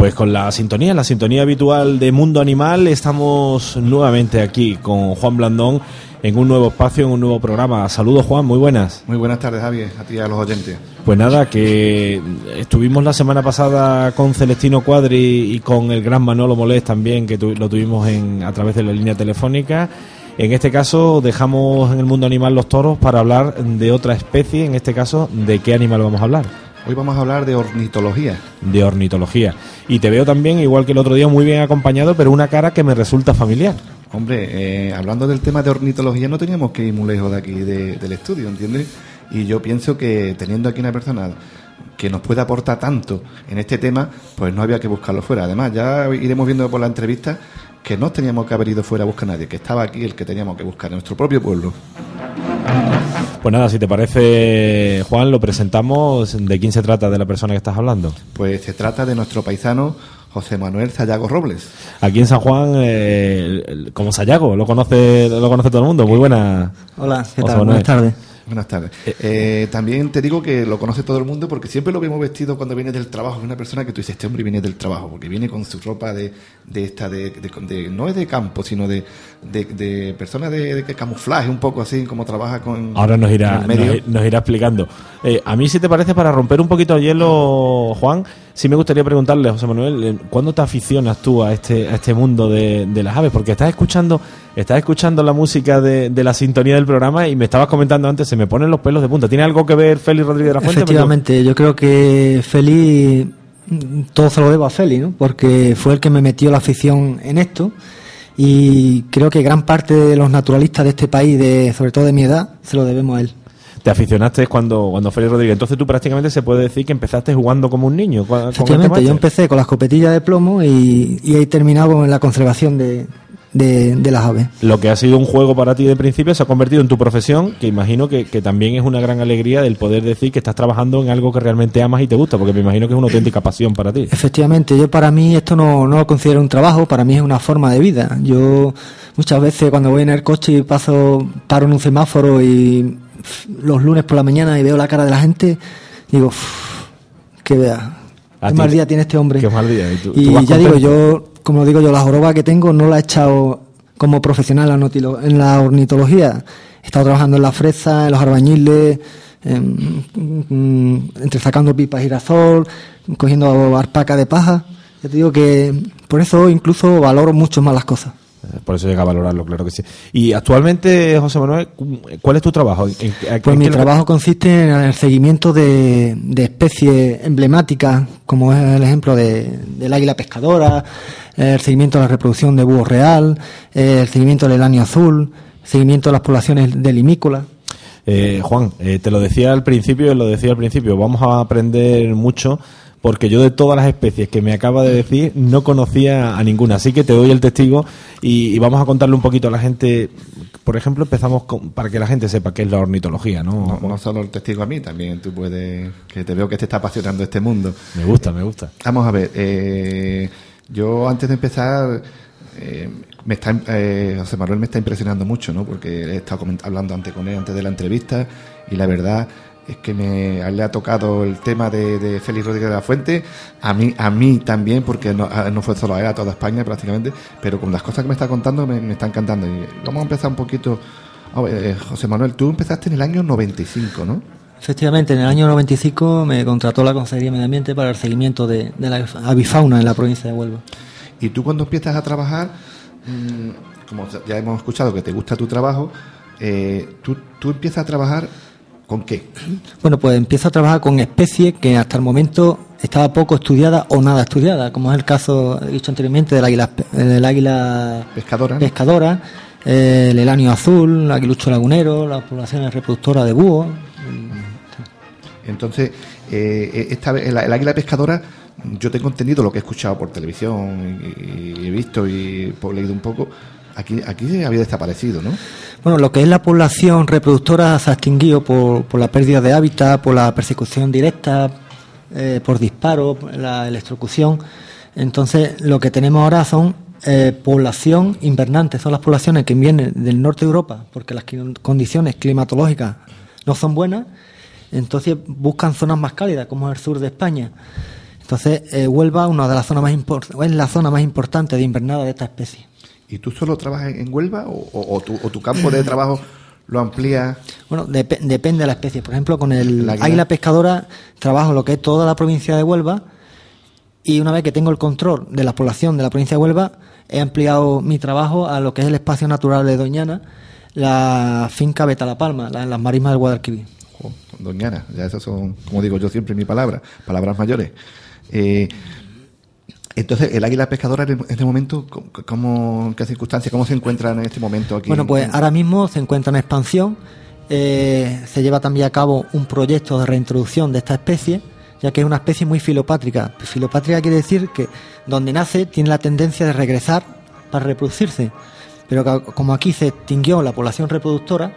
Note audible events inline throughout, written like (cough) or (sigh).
Pues con la sintonía, la sintonía habitual de Mundo Animal, estamos nuevamente aquí con Juan Blandón en un nuevo espacio, en un nuevo programa. Saludos Juan, muy buenas. Muy buenas tardes Javier, a ti y a los oyentes. Pues nada, que estuvimos la semana pasada con Celestino Cuadri y con el gran Manolo Molés también, que lo tuvimos en, a través de la línea telefónica. En este caso dejamos en el mundo animal los toros para hablar de otra especie, en este caso, ¿de qué animal vamos a hablar? Hoy vamos a hablar de ornitología. De ornitología. Y te veo también, igual que el otro día, muy bien acompañado, pero una cara que me resulta familiar. Hombre, eh, hablando del tema de ornitología, no teníamos que ir muy lejos de aquí del estudio, ¿entiendes? Y yo pienso que teniendo aquí una persona que nos puede aportar tanto en este tema, pues no había que buscarlo fuera. Además, ya iremos viendo por la entrevista que no teníamos que haber ido fuera a buscar a nadie, que estaba aquí el que teníamos que buscar en nuestro propio pueblo. Pues nada, si te parece, Juan, lo presentamos. ¿De quién se trata de la persona que estás hablando? Pues se trata de nuestro paisano José Manuel Sayago Robles. Aquí en San Juan, eh, como Sayago, lo conoce, lo conoce todo el mundo. Muy buena. Hola, ¿qué tal? Buenas tardes. Buenas tardes. Eh, eh, también te digo que lo conoce todo el mundo porque siempre lo vemos vestido cuando viene del trabajo. Es una persona que tú dices, este hombre viene del trabajo, porque viene con su ropa de, de esta, de, no es de campo, sino de, de, persona de, camuflaje, un poco así, como trabaja con. Ahora nos irá, nos, irá explicando. Eh, a mí, si te parece, para romper un poquito el hielo, Juan, sí me gustaría preguntarle, José Manuel, ¿cuándo te aficionas tú a este, a este mundo de, las aves? Porque estás escuchando, estás escuchando la música de, la sintonía del programa y me estabas comentando antes, se me ponen los pelos de punta. ¿Tiene algo que ver Félix Rodríguez de la Fuente? Efectivamente, yo creo que Félix, todo se lo debo a Félix, ¿no? Porque fue el que me metió la afición en esto y creo que gran parte de los naturalistas de este país, de, sobre todo de mi edad, se lo debemos a él te aficionaste cuando, cuando Félix Rodríguez. Entonces tú prácticamente se puede decir que empezaste jugando como un niño. Efectivamente, este yo empecé con las copetillas de plomo y, y he terminado en la conservación de, de, las aves. Lo que ha sido un juego para ti de principio se ha convertido en tu profesión, que imagino que, también es una gran alegría el poder decir que estás trabajando en algo que realmente amas y te gusta, porque me imagino que es una auténtica pasión para ti. Efectivamente, yo para mí esto no, no lo considero un trabajo, para mí es una forma de vida. Yo muchas veces cuando voy en el coche y paso, paro en un semáforo y los lunes por la mañana y veo la cara de la gente, digo, que vea, qué mal día tiene este hombre. Qué mal día. Y, ya digo, yo, como digo yo, la joroba que tengo no la he echado como profesional en la ornitología. He estado trabajando en la fresa, en los arbañiles, entre sacando pipas girasol, cogiendo arpaca de paja. Ya te digo que por eso incluso valoro mucho más las cosas. Eh, por eso llega a valorarlo, claro que sí. Y actualmente, José Manuel, ¿cuál es tu trabajo? pues mi trabajo consiste en el seguimiento de, especies emblemáticas, como es el ejemplo de, del águila pescadora, el seguimiento de la reproducción de búho real, el seguimiento del año azul, el seguimiento de las poblaciones de limícola. Eh, Juan, eh, te lo decía al principio, lo decía al principio, vamos a aprender mucho porque yo de todas las especies que me acaba de decir no conocía a ninguna. Así que te doy el testigo y, vamos a contarle un poquito a la gente. Por ejemplo, empezamos para que la gente sepa qué es la ornitología, ¿no? No, solo el testigo a mí, también tú puedes, que te veo que te está apasionando este mundo. Me gusta, me gusta. Vamos a ver, eh, yo antes de empezar... Eh, me está, eh, José Manuel me está impresionando mucho, ¿no? Porque he estado hablando antes con él antes de la entrevista y la verdad es que me le ha tocado el tema de, Félix Rodríguez de la Fuente, a mí, a mí también, porque no, fue solo a él, a toda España prácticamente, pero con las cosas que me está contando me, está encantando. Vamos a empezar un poquito. Eh, José Manuel, tú empezaste en el año 95, ¿no? Efectivamente, en el año 95 me contrató la Consejería de Medio Ambiente para el seguimiento de, la avifauna en la provincia de Huelva. Y tú cuando empiezas a trabajar, mm, como ya hemos escuchado que te gusta tu trabajo, eh, tú, tú empiezas a trabajar ¿Con qué? Bueno, pues empiezo a trabajar con especies que hasta el momento estaba poco estudiada o nada estudiada, como es el caso, dicho anteriormente, del águila, del águila pescadora. pescadora eh, el elanio azul, el aguilucho lagunero, las poblaciones reproductoras de búho. Entonces, eh, esta, vez, el, águila pescadora, yo tengo entendido lo que he escuchado por televisión y, he visto y he leído un poco. Aquí, aquí había desaparecido, ¿no? Bueno, lo que es la población reproductora se ha extinguido por, la pérdida de hábitat, por la persecución directa, eh, por disparo, la electrocución. Entonces, lo que tenemos ahora son eh, población invernante, son las poblaciones que vienen del norte de Europa, porque las condiciones climatológicas no son buenas, entonces buscan zonas más cálidas, como es el sur de España. Entonces, eh, Huelva una de las zonas más es la zona más importante de invernada de esta especie. ¿Y tú solo trabajas en Huelva o, o, o, tu, o tu, campo de trabajo lo amplía? Bueno, dep depende de la especie. Por ejemplo, con el águila? águila pescadora trabajo lo que es toda la provincia de Huelva y una vez que tengo el control de la población de la provincia de Huelva, he ampliado mi trabajo a lo que es el espacio natural de Doñana, la finca Beta La Palma, la, las marismas del Guadalquivir. Doñana, ya esas son, como digo yo siempre, mi palabra, palabras mayores. Eh, entonces, el águila pescadora en este momento, ¿cómo, ¿en qué circunstancias, cómo se encuentra en este momento aquí? Bueno, pues ahora mismo se encuentra en expansión. Eh, se lleva también a cabo un proyecto de reintroducción de esta especie, ya que es una especie muy filopátrica. Filopátrica quiere decir que donde nace tiene la tendencia de regresar para reproducirse. Pero como aquí se extinguió la población reproductora,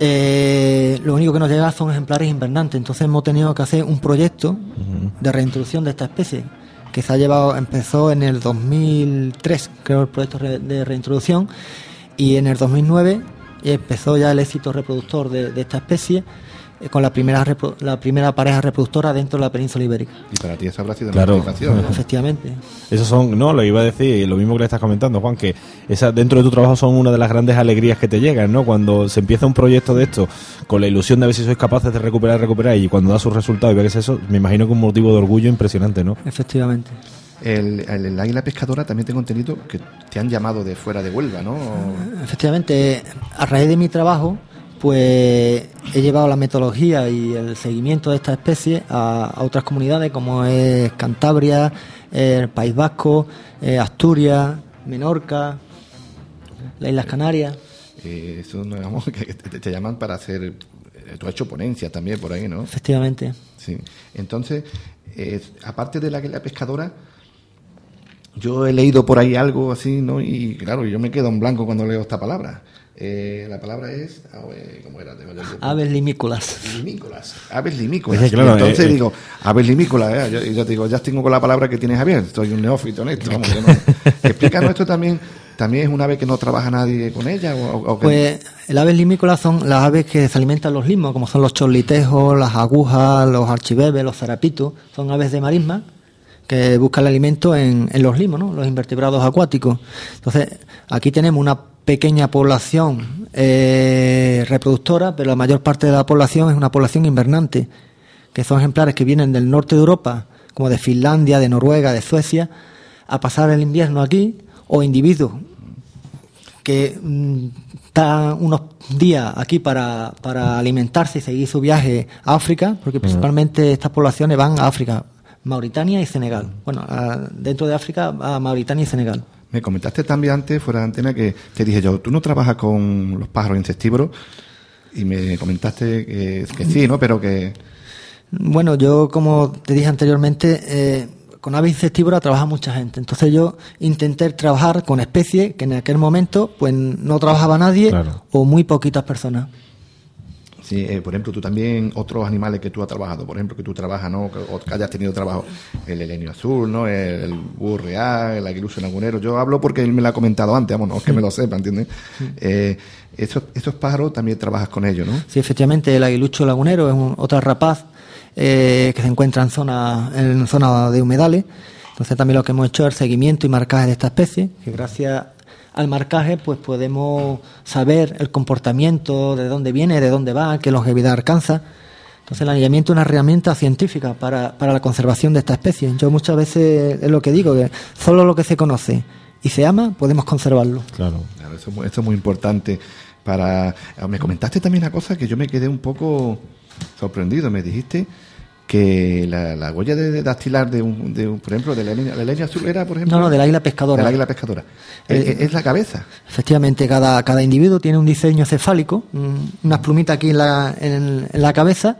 eh, lo único que nos llega son ejemplares invernantes. Entonces hemos tenido que hacer un proyecto uh -huh. de reintroducción de esta especie que se ha llevado, empezó en el 2003, creo, el proyecto de reintroducción, y en el 2009 empezó ya el éxito reproductor de, de esta especie con la primera la primera pareja reproductora dentro de la península ibérica. Y para ti eso habrá sido claro. una motivación, ¿no? (laughs) Efectivamente. Esos son, no, lo iba a decir, lo mismo que le estás comentando, Juan, que esa, dentro de tu trabajo son una de las grandes alegrías que te llegan, ¿no? Cuando se empieza un proyecto de esto, con la ilusión de ver si sois capaces de recuperar, recuperar, y cuando da sus resultados y ves eso, me imagino que un motivo de orgullo impresionante, ¿no? Efectivamente. El, el, el, águila pescadora también tengo entendido que te han llamado de fuera de Huelva, ¿no? Efectivamente, a raíz de mi trabajo, pues he llevado la metodología y el seguimiento de esta especie a, a otras comunidades como es Cantabria, el País Vasco, eh, Asturias, Menorca, las Islas Canarias. Eh, eso, digamos, que te, te, llaman para hacer. eh, Tú has hecho ponencias también por ahí, ¿no? Efectivamente. Sí. Entonces, eh, aparte de la, la pescadora, yo he leído por ahí algo así, ¿no? Y claro, yo me quedo en blanco cuando leo esta palabra. Eh, la palabra es. ¿Cómo era? Aves limícolas. Limícolas. Aves limícolas. Claro, entonces eh, digo, aves limícolas. ¿eh? Yo, yo, te digo, ya tengo con la palabra que tienes Javier. Soy un neófito en esto. Vamos, no. (laughs) Explícanos esto también. ¿También es un ave que no trabaja nadie con ella? O, o pues el ave limícola son las aves que se alimentan los limos, como son los chorlitejos, las agujas, los archibebes, los zarapitos. Son aves de marisma que buscan el alimento en, en los limos, ¿no? los invertebrados acuáticos. Entonces, aquí tenemos una pequeña población eh, reproductora, pero la mayor parte de la población es una población invernante, que son ejemplares que vienen del norte de Europa, como de Finlandia, de Noruega, de Suecia, a pasar el invierno aquí, o individuos que mm, están unos días aquí para, para alimentarse y seguir su viaje a África, porque principalmente estas poblaciones van a África, Mauritania y Senegal. Bueno, a, dentro de África a Mauritania y Senegal. Me comentaste también antes, fuera de antena, que te dije yo, tú no trabajas con los pájaros insectívoros y me comentaste que, que sí, ¿no? Pero que... Bueno, yo como te dije anteriormente, eh, con aves insectívoras trabaja mucha gente. Entonces yo intenté trabajar con especies que en aquel momento pues no trabajaba nadie claro. o muy poquitas personas. Sí, eh, por ejemplo, tú también, otros animales que tú has trabajado, por ejemplo, que tú trabajas, ¿no? O que hayas tenido trabajo, el helenio azul, ¿no? El, el búho real, el aguilucho lagunero. Yo hablo porque él me lo ha comentado antes, vamos, no es que me lo sepa, ¿entiendes? Eh, esos, esos pájaros también trabajas con ellos, ¿no? Sí, efectivamente, el aguilucho lagunero es un, otra rapaz eh, que se encuentra en zona, en zona de humedales. Entonces también lo que hemos hecho es el seguimiento y marcaje de esta especie, que gracias al marcaje pues podemos saber el comportamiento, de dónde viene, de dónde va, qué longevidad alcanza. Entonces el anillamiento es una herramienta científica para, para la conservación de esta especie. Yo muchas veces es lo que digo, que solo lo que se conoce y se ama podemos conservarlo. Claro, claro eso, eso es muy importante. Para, me comentaste también una cosa que yo me quedé un poco sorprendido. Me dijiste que la, la huella de, de dactilar de un, de un, por ejemplo, de la línea, la azul era, por ejemplo. No, no, del águila pescadora. Del águila pescadora. El- es, es la cabeza. Efectivamente, cada, cada individuo tiene un diseño cefálico, un- unas plumitas aquí en la, en, en la cabeza,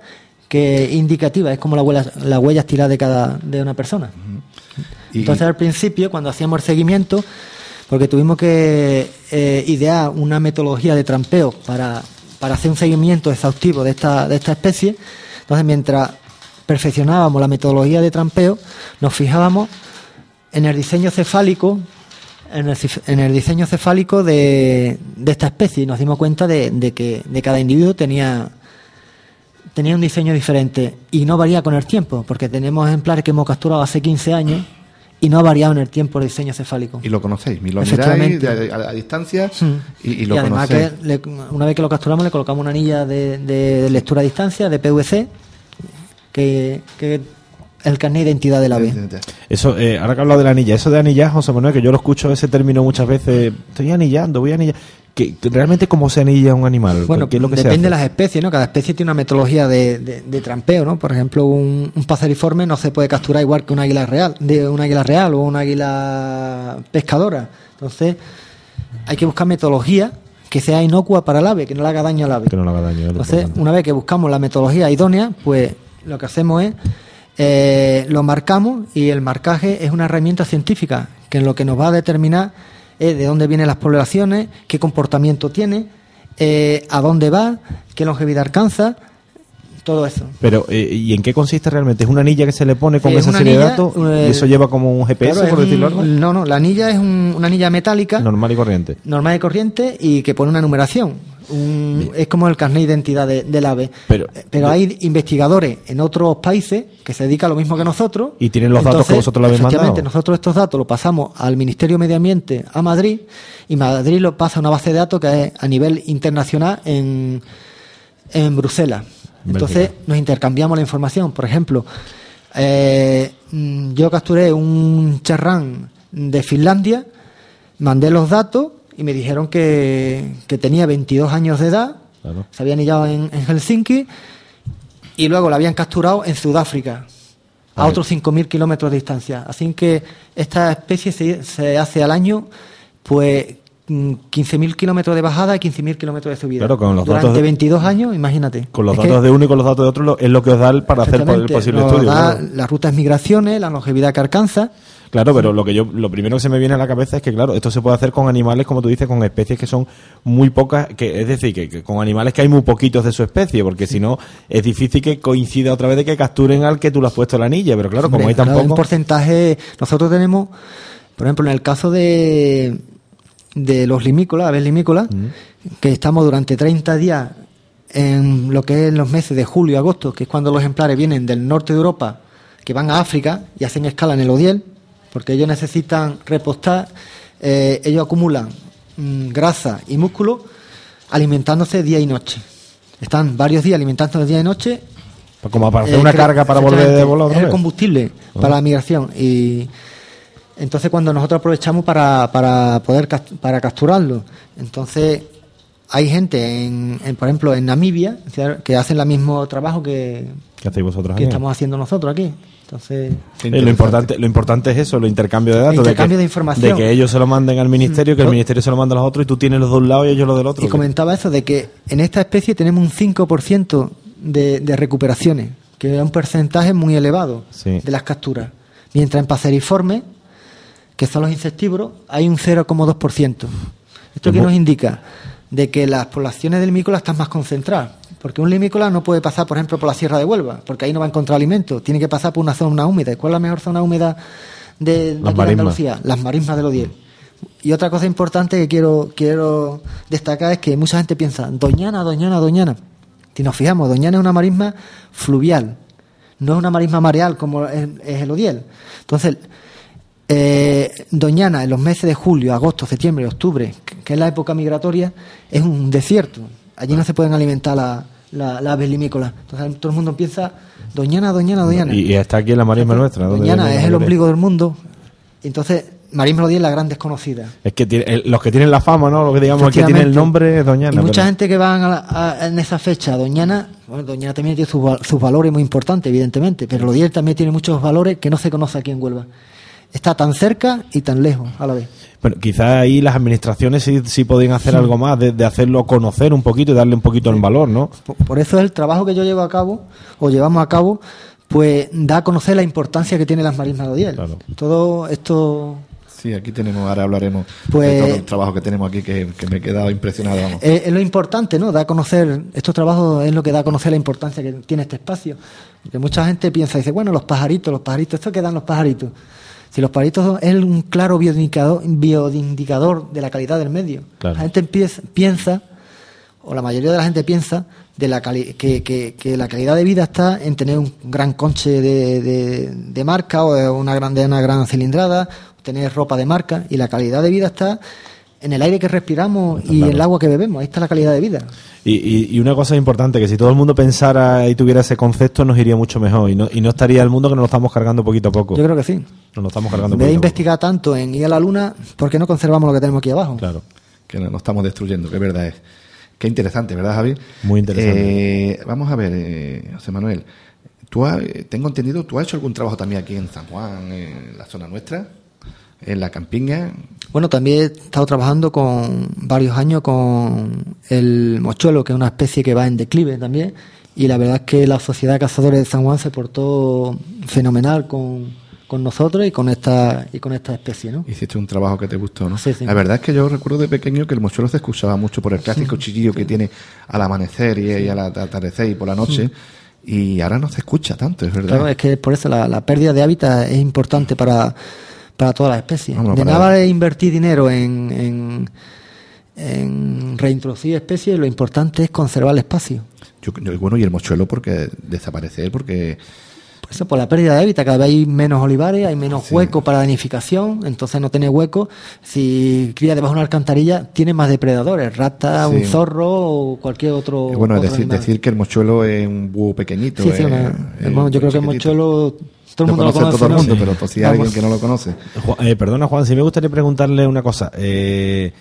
que es indicativa, es como la huella, la huella estirada de cada de una persona. Y- Entonces, al principio, cuando hacíamos el seguimiento, porque tuvimos que eh, idear una metodología de trampeo para, para hacer un seguimiento exhaustivo de esta, de esta especie, entonces mientras perfeccionábamos la metodología de trampeo, nos fijábamos en el diseño cefálico, en el, cif- en el diseño cefálico de, de esta especie y nos dimos cuenta de, de que de cada individuo tenía tenía un diseño diferente y no varía con el tiempo, porque tenemos ejemplares que hemos capturado hace 15 años y no ha variado en el tiempo el diseño cefálico. y lo conocéis, y lo miráis a, a distancia y, y lo además conocéis. que le- una vez que lo capturamos le colocamos una anilla de, de lectura a distancia, de PVC, que, el carnet de identidad del ave. Eso, eh, ahora que he hablado de la anilla, eso de anillar, José Manuel, que yo lo escucho ese término muchas veces, estoy anillando, voy a anillar. Que, que realmente cómo se anilla un animal, Bueno, ¿qué es lo que se depende de las especies, ¿no? Cada especie tiene una metodología de, de- de trampeo, ¿no? Por ejemplo, un, un paseriforme no se puede capturar igual que un águila real, de un águila real o una águila pescadora. Entonces, hay que buscar metodología que sea inocua para el ave, que no le haga daño al ave. Que no le haga daño. es lo Entonces, una vez que buscamos la metodología idónea, pues lo que hacemos es eh, lo marcamos y el marcaje es una herramienta científica que lo que nos va a determinar es de dónde vienen las poblaciones, qué comportamiento tiene, eh, a dónde va, qué longevidad alcanza, todo eso. Pero, eh, ¿y en qué consiste realmente? ¿Es una anilla que se le pone con Es esa serie de anilla, datos? eh, ¿Y eso lleva como un GPS, Claro, por decirlo algo? No, no, la anilla es un- una anilla metálica Normal y corriente. normal y corriente y que pone una numeración. Un- es como el carnet de identidad de- del ave. Pero- Eh, Pero hay investigadores en otros países que se dedican a lo mismo que nosotros. Y tienen los datos que vosotros le habéis mandado. nosotros estos datos los pasamos al Ministerio de Medio Ambiente a Madrid y Madrid lo pasa a una base de datos que es a nivel internacional en, en Bruselas. Entonces Bélgica. nos intercambiamos la información. Por ejemplo, eh, mm, yo capturé un charrán de Finlandia, mandé los datos y me dijeron que, que tenía 22 años de edad, Claro. se había anillado en, en Helsinki y luego lo habían capturado en Sudáfrica, a Vale. otros 5.000 kilómetros de distancia. Así que esta especie se, se hace al año, pues mm, 15.000 kilómetros de bajada y 15.000 kilómetros de subida. Claro, con los Durante datos de- 22 años, imagínate. Con los Es datos de uno y con los datos de otro es lo que os da el- para hacer el posible estudio. da claro. las rutas migraciones, la longevidad que alcanza. Claro, pero lo que yo, lo primero que se me viene a la cabeza es que, claro, esto se puede hacer con animales, como tú dices, con especies que son muy pocas, que es decir, que, que con animales que hay muy poquitos de su especie, porque si no es difícil que coincida otra vez de que capturen al que tú le has puesto la anilla, pero claro, como Hombre, hay claro, tampoco. un porcentaje. Nosotros tenemos, por ejemplo, en el caso de, de los limícolas, aves limícolas, que estamos durante 30 días en lo que es los meses de julio y agosto, que es cuando los ejemplares vienen del norte de Europa, que van a África y hacen escala en el Odiel, porque ellos necesitan repostar, eh, ellos acumulan mm, grasa y músculo alimentándose día y noche. Están varios días alimentándose día y noche. Como para hacer eh, una carga para volver de volar es el combustible Ah. para la migración. Y entonces cuando nosotros aprovechamos para, para poder para capturarlo entonces hay gente en, en, por ejemplo en Namibia que hacen el mismo trabajo que, ¿Qué hacéis vosotros que estamos haciendo nosotros aquí entonces Eh, lo importante lo importante es eso, el intercambio de datos. intercambio que, de información. De que ellos se lo manden al ministerio, que el Yo- ministerio se lo manda a los otros y tú tienes los de un lado y ellos los del otro. y ¿qué? comentaba eso de que en esta especie tenemos un 5% de, de recuperaciones que es un porcentaje muy elevado Sí. de las capturas mientras en Paceriforme que son los insectívoros, hay un 0,2%. ¿Esto qué nos indica? De que las poblaciones del limícola están más concentradas. Porque un limícola no puede pasar, por ejemplo, por la Sierra de Huelva, porque ahí no va a encontrar alimento. Tiene que pasar por una zona húmeda. ¿Y cuál es la mejor zona húmeda de, de de. Andalucía? Las marismas del Odiel. Y otra cosa importante que quiero, quiero destacar es que mucha gente piensa, Doñana, Doñana, Doñana. Si nos fijamos, Doñana es una marisma fluvial, no es una marisma mareal como es, es el Odiel. Entonces, eh, Doñana en los meses de julio, agosto, septiembre, octubre, que es la época migratoria, es un desierto. Allí no se pueden alimentar las la, la aves limícolas. Entonces todo el mundo piensa, Doñana, Doñana, Doñana. Y, y está aquí en la marisma nuestra. ¿dónde Doñana es el ombligo del mundo. Entonces, Marisma Odiel es la gran desconocida. Es que tiene- el- los que tienen la fama, ¿no? Lo que digamos, el que tiene el nombre es Doñana. Y mucha pero- gente que van a la- a- en esa fecha Doñana Bueno, Doñana también tiene sus, sus valores muy importantes, evidentemente, pero Lodiel también tiene muchos valores que no se conoce aquí en Huelva. Está tan cerca y tan lejos a la vez. Pero quizás ahí las administraciones sí, sí podían hacer algo más, de, de hacerlo conocer un poquito y darle un poquito el valor, ¿no? Por, por eso el trabajo que yo llevo a cabo, o llevamos a cabo, pues da a conocer la importancia que tiene las marismas de Odiel. Claro. Todo esto Sí, aquí tenemos, ahora hablaremos Pues- de todo el trabajo que tenemos aquí que, que me he quedado impresionado. Vamos. es, es lo importante, ¿no? Da a conocer, estos trabajos es lo que da a conocer la importancia que tiene este espacio. Porque mucha gente piensa, dice, bueno, los pajaritos, los pajaritos, ¿esto qué dan los pajaritos? Si los pajaritos son- es un claro bioindicador, bioindicador de la calidad del medio. Claro. La gente empieza- piensa, o la mayoría de la gente piensa, de la cali- que, que- que la calidad de vida está en tener un gran conche de, de- de marca o una gran, de una gran cilindrada, tener ropa de marca, y la calidad de vida está en el aire que respiramos y claro. el agua que bebemos. Ahí está la calidad de vida. Y, y- y una cosa importante, que si todo el mundo pensara y tuviera ese concepto, nos iría mucho mejor y no, y no estaría el mundo que nos lo estamos cargando poquito a poco. Yo creo que sí. Nos lo estamos cargando de poquito a poco. investigar tanto en ir a la luna, ¿por qué no conservamos lo que tenemos aquí abajo? Claro. que nos estamos destruyendo, que verdad es. Qué interesante, ¿verdad, Javi? Muy interesante. Eh, vamos a ver, eh, José Manuel, tú has- eh, tengo entendido, ¿tú has hecho algún trabajo también aquí en San Juan, en la zona nuestra? En la campiña. Bueno, también he estado trabajando con varios años con el mochuelo, que es una especie que va en declive también. Y la verdad es que la Sociedad de Cazadores de San Juan se portó fenomenal con, con nosotros y con esta y con esta especie, ¿no? Hiciste un trabajo que te gustó, ¿no? Sí, sí. La verdad es que yo recuerdo de pequeño que el mochuelo se escuchaba mucho por el clásico chillillo que tiene al amanecer y, y al atardecer y por la noche. Y ahora no se escucha tanto, es verdad. Claro, es que por eso la, la pérdida de hábitat es importante para, para todas las especies. Vamos, de nada vale invertir dinero en, en, en reintroducir especies, lo importante es conservar el espacio. Yo- yo- bueno, y el mochuelo porque desaparecer, porque Por eso, por la pérdida de hábitat, cada vez hay menos olivares, hay menos hueco para la nidificación, entonces no tiene hueco. Si cría debajo de una alcantarilla, tiene más depredadores, rata, Sí. un zorro o cualquier otro. Bueno, es otro decir, animal. decir que el mochuelo es un búho pequeñito. Sí, sí, eh, una- eh, bueno, yo creo que el mochuelo todo el mundo lo conoce. todo el ¿no? mundo, Sí. pero por si hay Vamos. alguien que no lo conoce. Ju- eh, perdona, Juan, si me gustaría preguntarle una cosa. Eh,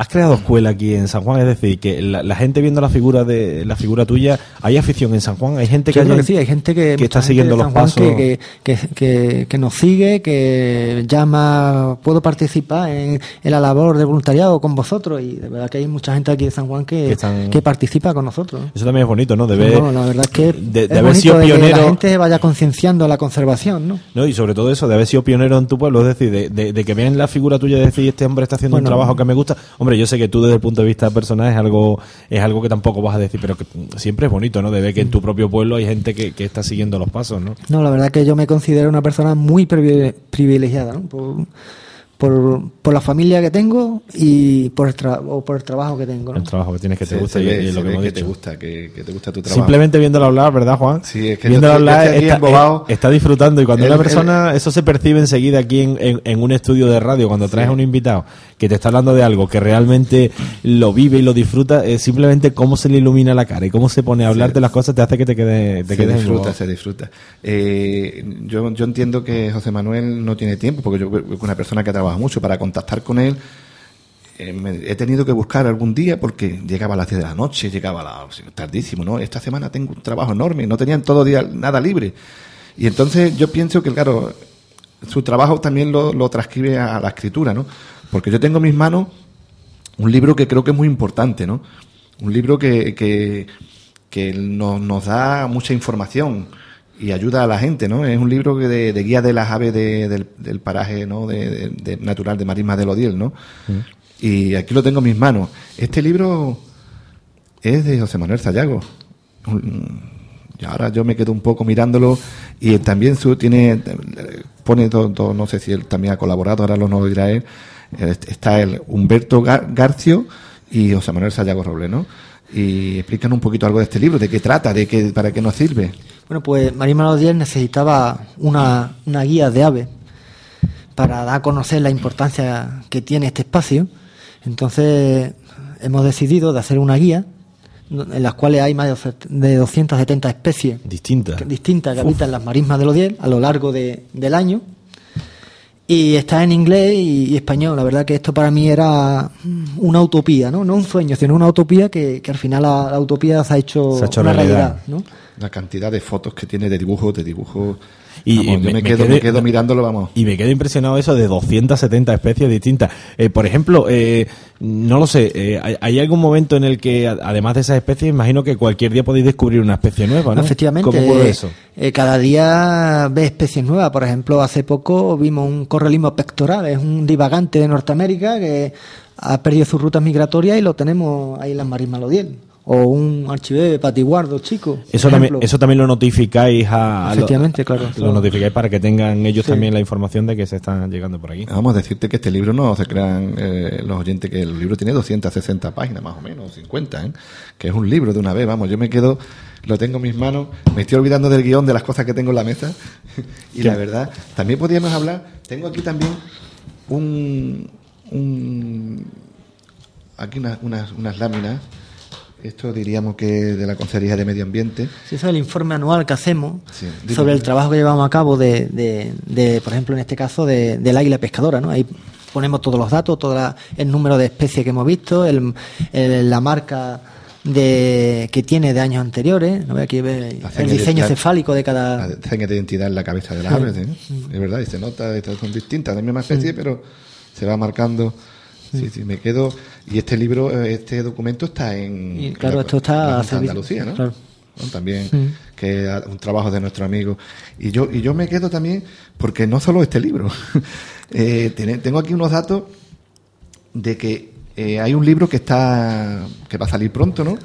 ¿Has creado escuela aquí en San Juan? Es decir, que la, la gente viendo la figura de la figura tuya, ¿hay afición en San Juan? ¿Hay gente que, Yo creo haya- que sí, hay gente que, está siguiendo los pasos? Que, que, que, nos sigue, que llama, puedo participar en, en la labor de voluntariado con vosotros y de verdad que hay mucha gente aquí de San Juan que, Que están- que participa con nosotros. Eso también es bonito, ¿no? De ver, No, la verdad es que de, de es haber sido bonito de que pionero. la gente vaya concienciando la conservación, ¿no? No, y sobre todo eso, de haber sido pionero en tu pueblo, es decir, de, que vean la figura tuya y decir, este hombre está haciendo un trabajo que me gusta. Hombre, yo sé que tú desde el punto de vista personal es algo es algo que tampoco vas a decir, pero que siempre es bonito, ¿no? De ver que en tu propio pueblo hay gente que, que está siguiendo los pasos, ¿no? No, la verdad que yo me considero una persona muy privi- privilegiada, ¿no? Por, por, por la familia que tengo y por el, tra- o por el trabajo que tengo, ¿no? El trabajo que tienes que te Se- gusta se y, ve- y se lo que ve hemos que te gusta, que, que te gusta tu trabajo. Simplemente viéndolo hablar, ¿verdad, Juan? Sí, es que viéndolo hablar aquí está, embobado. eh, está disfrutando y cuando El- una el- persona, eso se percibe enseguida aquí en, en- en un estudio de radio, cuando traes a un invitado que te está hablando de algo que realmente lo vive y lo disfruta, es simplemente cómo se le ilumina la cara y cómo se pone a hablar de las cosas te hace que te quedes te se quedes disfruta, se disfruta. Eh, yo, yo entiendo que José Manuel no tiene tiempo, porque yo es una persona que trabaja mucho para contactar con él. eh, he tenido que buscar algún día porque llegaba a las 10 de la noche, llegaba a las tardísimo, ¿no? Esta semana tengo un trabajo enorme, no tenían todo día nada libre. Y entonces yo pienso que, claro, su trabajo también lo, lo transcribe a la escritura, ¿no? Porque yo tengo en mis manos un libro que creo que es muy importante, ¿no? Un libro que, que, que nos, nos da mucha información y ayuda a la gente, ¿no? Es un libro que de, de guía de las aves de- del, del paraje, ¿no? De, de- de natural de Marismas del Odiel, ¿no? Y aquí lo tengo en mis manos. Este libro es de José Manuel Sayago. Y ahora yo me quedo un poco mirándolo y también su tiene pone todo, todo- no sé si él también ha colaborado, ahora lo no dirá él. Está el Humberto Gar- Garcio y José Manuel Sayago Roble, ¿no? Y explican un poquito algo de este libro, de qué trata, de qué, para qué nos sirve. Bueno, pues Marisma Lodier necesitaba una, una guía de aves para dar a conocer la importancia que tiene este espacio. Entonces hemos decidido de hacer una guía en las cuales hay más de 270 especies Distinta. que- distintas que habitan las marismas del Odiel a lo largo de- del año. Y está en inglés y, y español. La verdad que esto para mí era una utopía, ¿no? No un sueño, sino una utopía que, que al final la, la utopía se ha hecho, Se ha hecho una realidad. realidad, ¿no? La cantidad de fotos que tiene de dibujos, de dibujos. Y- Vamos, y yo me- me, me quedo, quedé- me quedo mirándolo, vamos. Y me quedo impresionado eso de 270 especies distintas. Eh, por ejemplo, eh, no lo sé, eh, ¿hay, algún momento en el que, a- además de esas especies, imagino que cualquier día podéis descubrir una especie nueva, ¿no? Efectivamente. ¿Cómo ocurre eso? eh, cada día ves especies nuevas. Por ejemplo, hace poco vimos un correlismo pectoral, es un divagante de Norteamérica que ha perdido sus rutas migratorias y lo tenemos ahí en las marismas Lodiel. O un archivé patiguardo chico. Eso también, eso también lo notificáis a, a lo- Efectivamente, claro. Lo notificáis para que tengan ellos Sí. también la información de que se están llegando por aquí. Vamos a decirte que este libro no se crean eh, los oyentes que el libro tiene 260 páginas más o menos, 50, ¿eh? que es un libro de una vez, vamos, yo me quedo, lo tengo en mis manos, me estoy olvidando del guion de las cosas que tengo en la mesa. (laughs) Y la verdad, también podríamos hablar, tengo aquí también un, un aquí unas, unas, unas láminas, esto diríamos que de la Consejería de Medio Ambiente, Sí, ese es el informe anual que hacemos Sí, sobre el trabajo que llevamos a cabo de, de, de, por ejemplo, en este caso, de, del águila pescadora, ¿no? Ahí ponemos todos los datos, todo la- el número de especies que hemos visto, el, el- la marca de que tiene de años anteriores, ¿no? aquí ve el diseño cefálico de cada... de identidad en la cabeza de las aves, ¿eh? es verdad, y se nota, estas son distintas, de la misma especie, pero se va marcando. Sí, sí, me quedo. Y este libro, eh, este documento está en. Y, claro, la- esto está en Andalucía, ¿no? claro. También, Mm. que es un trabajo de nuestro amigo. Y yo, y yo me quedo también, porque no solo este libro, (laughs) eh, tengo aquí unos datos de que eh, hay un libro que está que va a salir pronto, ¿no?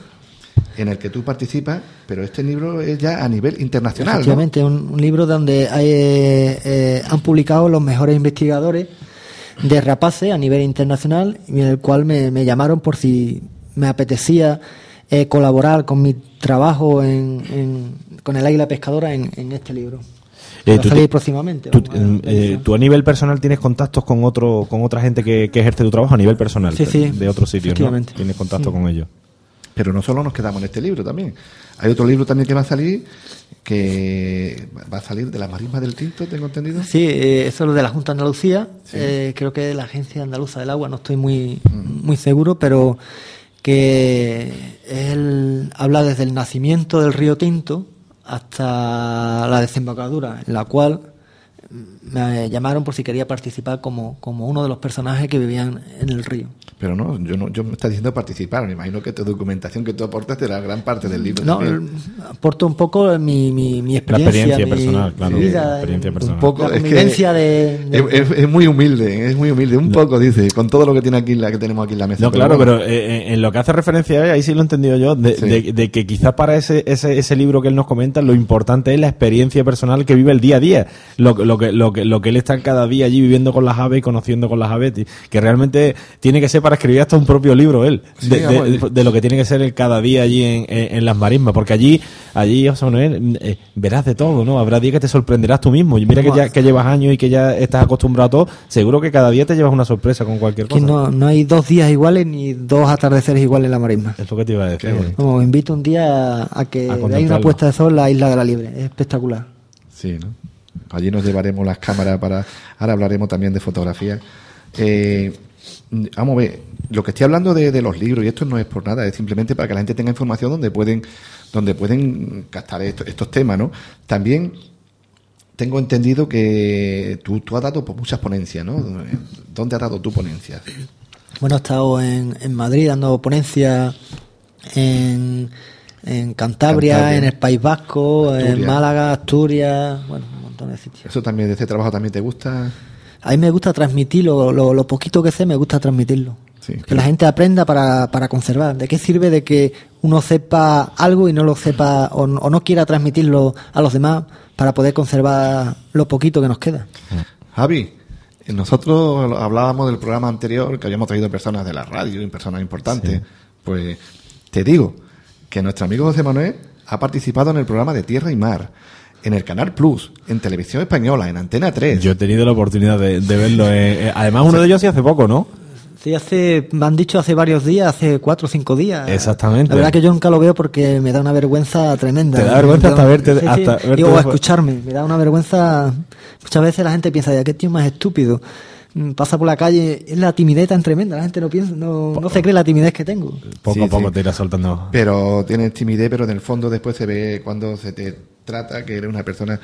En el que tú participas, pero este libro es ya a nivel internacional. Efectivamente, un, libro donde hay, eh, eh, han publicado los mejores investigadores de rapaces a nivel internacional y en el cual me, llamaron por si me apetecía eh, colaborar con mi trabajo en, con el águila pescadora en este libro. Eh, Va a tú salir te- próximamente. Tú, mm, eh, tú a nivel personal tienes contactos con otro con otra gente que, que ejerce tu trabajo a nivel personal Sí, sí, de otros sitios, ¿no? Tienes contacto con ellos. Pero no solo nos quedamos en este libro también. Hay otro libro también que va a salir, que va a salir de las marismas del Tinto, tengo entendido. Sí, eh, eso es lo de la Junta de Andalucía. Eh, creo que es la Agencia Andaluza del Agua, no estoy muy, muy seguro, pero que él habla desde el nacimiento del río Tinto hasta la desembocadura, en la cual me llamaron por si quería participar como, como uno de los personajes que vivían en el río. Pero no, yo no, yo me está diciendo participar. Me imagino que tu documentación que tú aportas será gran parte del libro. No, también. aporto un poco mi, mi, mi experiencia, experiencia mi- personal, claro, mi la vida, experiencia en- personal. un poco la es que de- de- es, muy humilde, es muy humilde. Un poco dice, con todo lo que tiene aquí, la que tenemos aquí en la mesa. No, claro, bueno, pero eh, en lo que hace referencia ahí sí lo he entendido yo, de, Sí. de- de que quizás para ese, ese, ese libro que él nos comenta, lo importante es la experiencia personal que vive el día a día. Lo, lo, que, lo, que, lo que él está cada día allí viviendo con las aves y conociendo con las aves, que realmente tiene que ser para escribir hasta un propio libro él, Sí, de, de- vamos, de lo que tiene que ser el cada día allí en, en, en las marismas, porque allí, allí, José Manuel, eh, verás de todo, ¿no? Habrá días que te sorprenderás tú mismo. Y mira que, ya, que llevas años y que ya estás acostumbrado a todo, seguro que cada día te llevas una sorpresa con cualquier que cosa. no, no hay dos días iguales ni dos atardeceres iguales en la marisma. Es lo que te iba a decir. Como invito un día a, a que A hay una puesta de sol en la isla de la Libre. Es espectacular. Sí, ¿no? Allí nos llevaremos las cámaras para... Ahora hablaremos también de fotografía. Eh, vamos a ver, lo que estoy hablando de, de los libros, y esto no es por nada, es simplemente para que la gente tenga información donde pueden, donde pueden captar esto- estos temas, ¿no? También tengo entendido que tú, tú has dado pues, muchas ponencias, ¿no? ¿Dónde has dado tu ponencia? Bueno, he estado en, en Madrid dando ponencia en, en Cantabria, Cantabria. en el País Vasco, en. Málaga, Asturias, bueno, de sitios. ¿Eso también, de este trabajo también te gusta? A mí me gusta transmitirlo, lo, lo poquito que sé me gusta transmitirlo. Sí, que la gente aprenda para, para conservar. ¿De qué sirve de que uno sepa algo y no lo sepa o, no- o no quiera transmitirlo a los demás para poder conservar lo poquito que nos queda? Javi, nosotros hablábamos del programa anterior que habíamos traído personas de la radio y personas importantes. Pues te digo que nuestro amigo José Manuel ha participado en el programa de Tierra y Mar, en el Canal Plus, en Televisión Española, en Antena 3. Yo he tenido la oportunidad de, de verlo. eh, eh, además, uno de ellos sí hace poco, ¿no? Sí, hace, me han dicho hace varios días, hace cuatro o cinco días. Exactamente. La verdad que yo nunca lo veo porque me da una vergüenza tremenda. Te da vergüenza hasta verte- Sí, sí. hasta verte Digo, a escucharme, me da una vergüenza Muchas veces la gente piensa, ya qué tío más estúpido. Mm, Pasa por la calle, es la timidez tan tremenda, la gente no piensa, no, no se cree la timidez que tengo. Poco Sí, a poco sí. te irás soltando. Pero tienes timidez, pero en el fondo después se ve cuando se te trata que eres una persona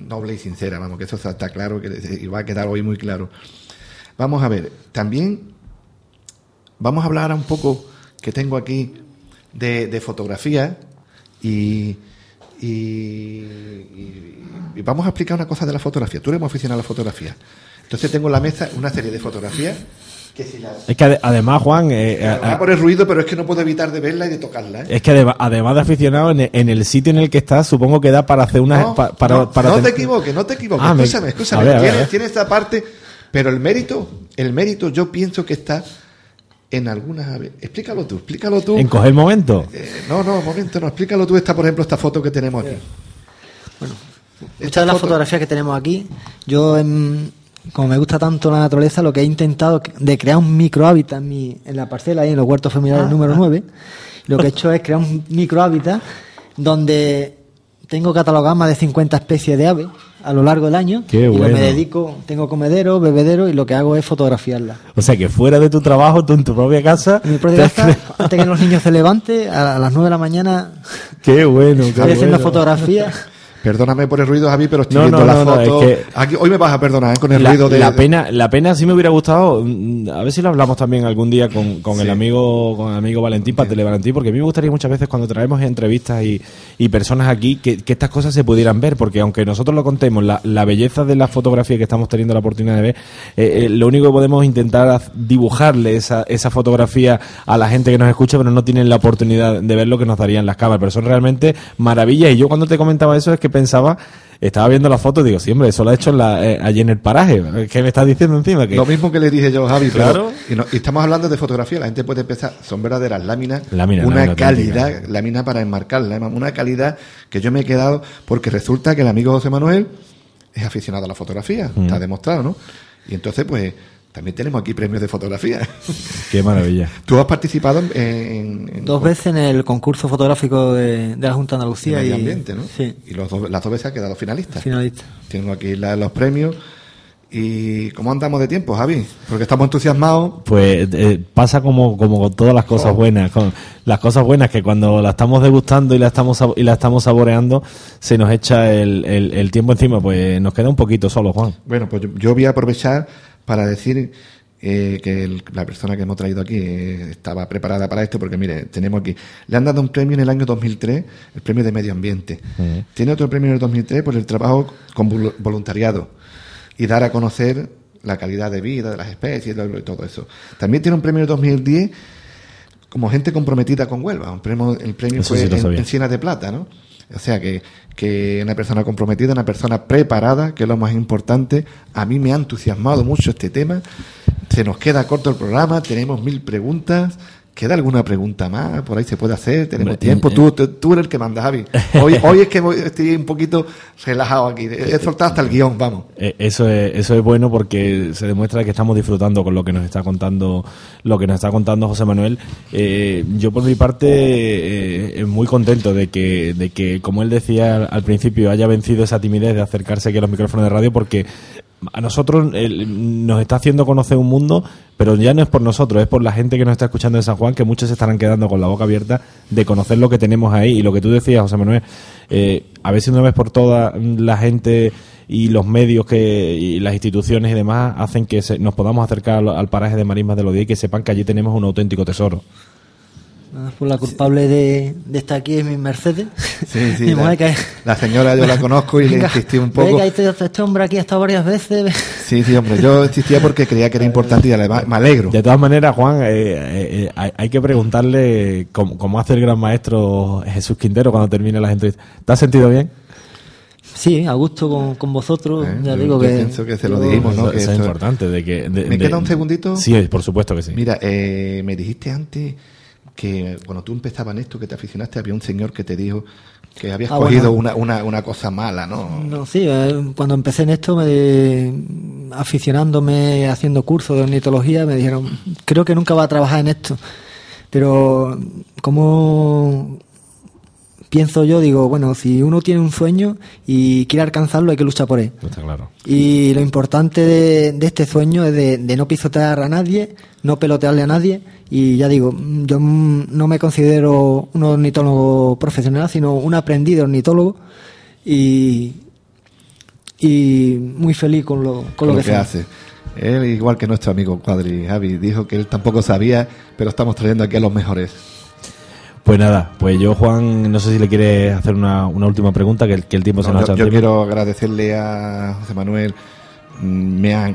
noble y sincera, vamos, que eso está está claro que y va a quedar hoy muy claro. Vamos a ver, también vamos a hablar un poco que tengo aquí de, de fotografía y, y, y- y vamos a explicar una cosa de la fotografía. Tú eres muy aficionado a la fotografía. Entonces tengo en la mesa una serie de fotografías que si las... Es que ade- además, Juan, eh, Me va a- a poner ruido, pero es que no puedo evitar de verla y de tocarla. ¿eh? es que además de aficionado, en el, en el sitio en el que estás, supongo que da para hacer una. No, pa- para, no, para no te equivoques, no te equivoques. Ah, me- escúchame, escúchame. a ver, tiene, tiene esta parte, pero el mérito, el mérito yo pienso que está en algunas aves. Explícalo tú, explícalo tú. En coger el momento. Eh, no, no, momento, no, explícalo tú esta, por ejemplo, esta foto que tenemos aquí. Muchas de las foto- fotografías que tenemos aquí, yo, em, como me gusta tanto la naturaleza, lo que he intentado de crear un micro hábitat en, mi- en la parcela, ahí en los huertos familiares Ah, número 9, lo que he hecho es crear un micro hábitat donde tengo catalogadas más de 50 especies de aves a lo largo del año. Qué y bueno. me dedico, tengo comedero, bebedero y lo que hago es fotografiarlas. O sea que fuera de tu trabajo, tú en tu propia casa. En mi propia casa, creado- antes que los niños se levanten, a, a las 9 de la mañana Qué bueno, (laughs) qué estoy haciendo bueno. fotografías. Perdóname por el ruido, Javi, pero estoy No, viendo no, la no, foto. es que- Aquí, hoy me vas a perdonar ¿eh? con el la, ruido de. la pena la pena sí me hubiera gustado mm, a ver si lo hablamos también algún día con, con Sí. el amigo con el amigo Valentín para Valentín porque a mí me gustaría muchas veces cuando traemos entrevistas y, y personas aquí que, que estas cosas se pudieran ver porque aunque nosotros lo contemos la, la belleza de la fotografía que estamos teniendo la oportunidad de ver eh, eh, lo único que podemos intentar dibujarle esa, esa fotografía a la gente que nos escucha pero no tienen la oportunidad de ver lo que nos darían las cámaras pero son realmente maravillas y yo cuando te comentaba eso es que pensaba estaba viendo la foto y digo, sí, hombre, eso lo ha hecho en la, eh, allí en el paraje. ¿Qué me estás diciendo encima? Que Lo mismo que le dije yo Javi, pero- Claro. y, no- y estamos hablando de fotografía, la gente puede empezar, son verdaderas láminas, una calidad, lámina para enmarcarla, una calidad que yo me he quedado, porque resulta que el amigo José Manuel es aficionado a la fotografía, Mm. está demostrado, ¿no? Y entonces, pues, también tenemos aquí premios de fotografía. Qué maravilla. Tú has participado en... en- en- Dos veces en el concurso fotográfico de, de la Junta de Andalucía. y, ambiente, ¿no? Sí, Y los dos- las dos veces ha quedado finalista. finalista. Tengo aquí la- los premios. ¿Y cómo andamos de tiempo, Javi? Porque estamos entusiasmados. Pues eh, pasa como, como con todas las cosas Oh. buenas, con las cosas buenas que cuando la estamos degustando y la estamos y la estamos saboreando se nos echa el, el- el tiempo encima, pues nos queda un poquito solo, Juan. Bueno, pues yo, yo voy a aprovechar para decir eh, que el- la persona que hemos traído aquí eh, estaba preparada para esto, porque mire, tenemos aquí, le han dado un premio en el año 2003, el premio de medio ambiente. Tiene otro premio en el 2003 por el trabajo con vol- voluntariado y dar a conocer la calidad de vida de las especies y todo eso. También tiene un premio en el 2010 como gente comprometida con Huelva. Un premio, el premio Eso fue sí en, en Siena de Plata, ¿no? O sea que, que una persona comprometida, una persona preparada, que es lo más importante. A mí me ha entusiasmado mucho este tema. Se nos queda corto el programa, tenemos mil preguntas. ¿Queda alguna pregunta más? Por ahí se puede hacer, tenemos Hombre, tiempo. eh, Tú, tú, tú eres el que manda, Javi. Hoy, hoy es que voy- estoy un poquito relajado aquí. He soltado hasta el guion, vamos. Eh, Eso es, eso es bueno porque se demuestra que estamos disfrutando con lo que nos está contando, lo que nos está contando José Manuel. Eh, yo por mi parte eh, eh, muy contento de que, de que, como él decía al principio, haya vencido esa timidez de acercarse aquí a los micrófonos de radio porque a nosotros nos está haciendo conocer un mundo, pero ya no es por nosotros, es por la gente que nos está escuchando en San Juan, que muchos se estarán quedando con la boca abierta de conocer lo que tenemos ahí y lo que tú decías, José Manuel, eh, a ver si una vez por todas la gente y los medios que y las instituciones y demás hacen que se- nos podamos acercar al, al paraje de Marismas de los Días y que sepan que allí tenemos un auténtico tesoro. Pues la culpable de, de estar aquí es mi Mercedes. Sí, sí, (laughs) mi la, mujer que la señora yo la (laughs) conozco y le Venga, insistí un poco. que este, este hombre aquí ha estado varias veces. Sí, sí, hombre, yo insistía porque creía que era importante y además me alegro. De todas maneras, Juan, eh, eh, eh, hay, que preguntarle cómo, cómo hace el gran maestro Jesús Quintero cuando termine las entrevistas. ¿Te has sentido bien? Sí, a gusto con, con vosotros. Eh, ya yo- digo yo que. pienso que se lo dijimos, ¿no? Eso, Que eso es importante. De que, de- ¿Me de- queda un segundito? Sí, por supuesto que sí. Mira, eh, me dijiste antes que cuando tú empezabas en esto, que te aficionaste, había un señor que te dijo que habías Ah, cogido bueno. una, una, una cosa mala, ¿no? No, sí, eh, cuando empecé en esto, me, aficionándome, haciendo cursos de ornitología, me dijeron, creo que nunca va a trabajar en esto. Pero, ¿cómo pienso yo, digo, bueno, si uno tiene un sueño y quiere alcanzarlo, hay que luchar por él. Está claro. Y lo importante de, de este sueño es de, de no pisotear a nadie, no pelotearle a nadie. Y ya digo, yo mm, no me considero un ornitólogo profesional, sino un aprendido ornitólogo. Y, y muy feliz con lo, con con lo que, que hace. Él, igual que nuestro amigo Cuadri Javi, dijo que él tampoco sabía, pero estamos trayendo aquí a los mejores. Pues nada, pues yo, Juan, no sé si le quiere hacer una, una última pregunta, que el, que el tiempo se No, nos ha yo, hecho yo quiero agradecerle a José Manuel, mm, me ha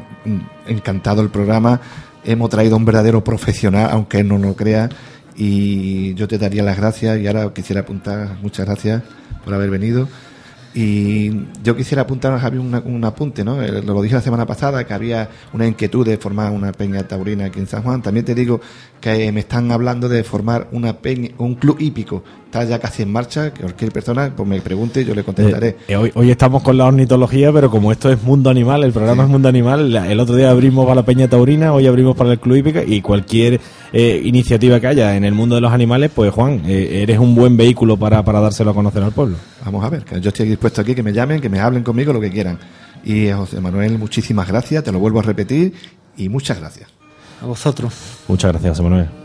encantado el programa, hemos traído a un verdadero profesional, aunque él no lo crea, y yo te daría las gracias y ahora quisiera apuntar, muchas gracias por haber venido. Y yo quisiera apuntar a Javi una- un apunte, ¿no? Eh, Lo dije la semana pasada, que había una inquietud de formar una peña taurina aquí en San Juan. También te digo que me están hablando de formar una peña, un club hípico. Está ya casi en marcha, que cualquier persona pues me pregunte, yo le contestaré. Eh, eh, hoy, hoy estamos con la ornitología, pero como esto es mundo animal, el programa es mundo animal, el otro día abrimos para la Peña Taurina, hoy abrimos para el Club Hípica y cualquier eh, iniciativa que haya en el mundo de los animales, pues Juan, eh, eres un buen vehículo para, para dárselo a conocer al pueblo. Vamos a ver, que yo estoy dispuesto aquí, que me llamen, que me hablen conmigo, lo que quieran. Y eh, José Manuel, muchísimas gracias, te lo vuelvo a repetir, y muchas gracias. Muchas gracias, José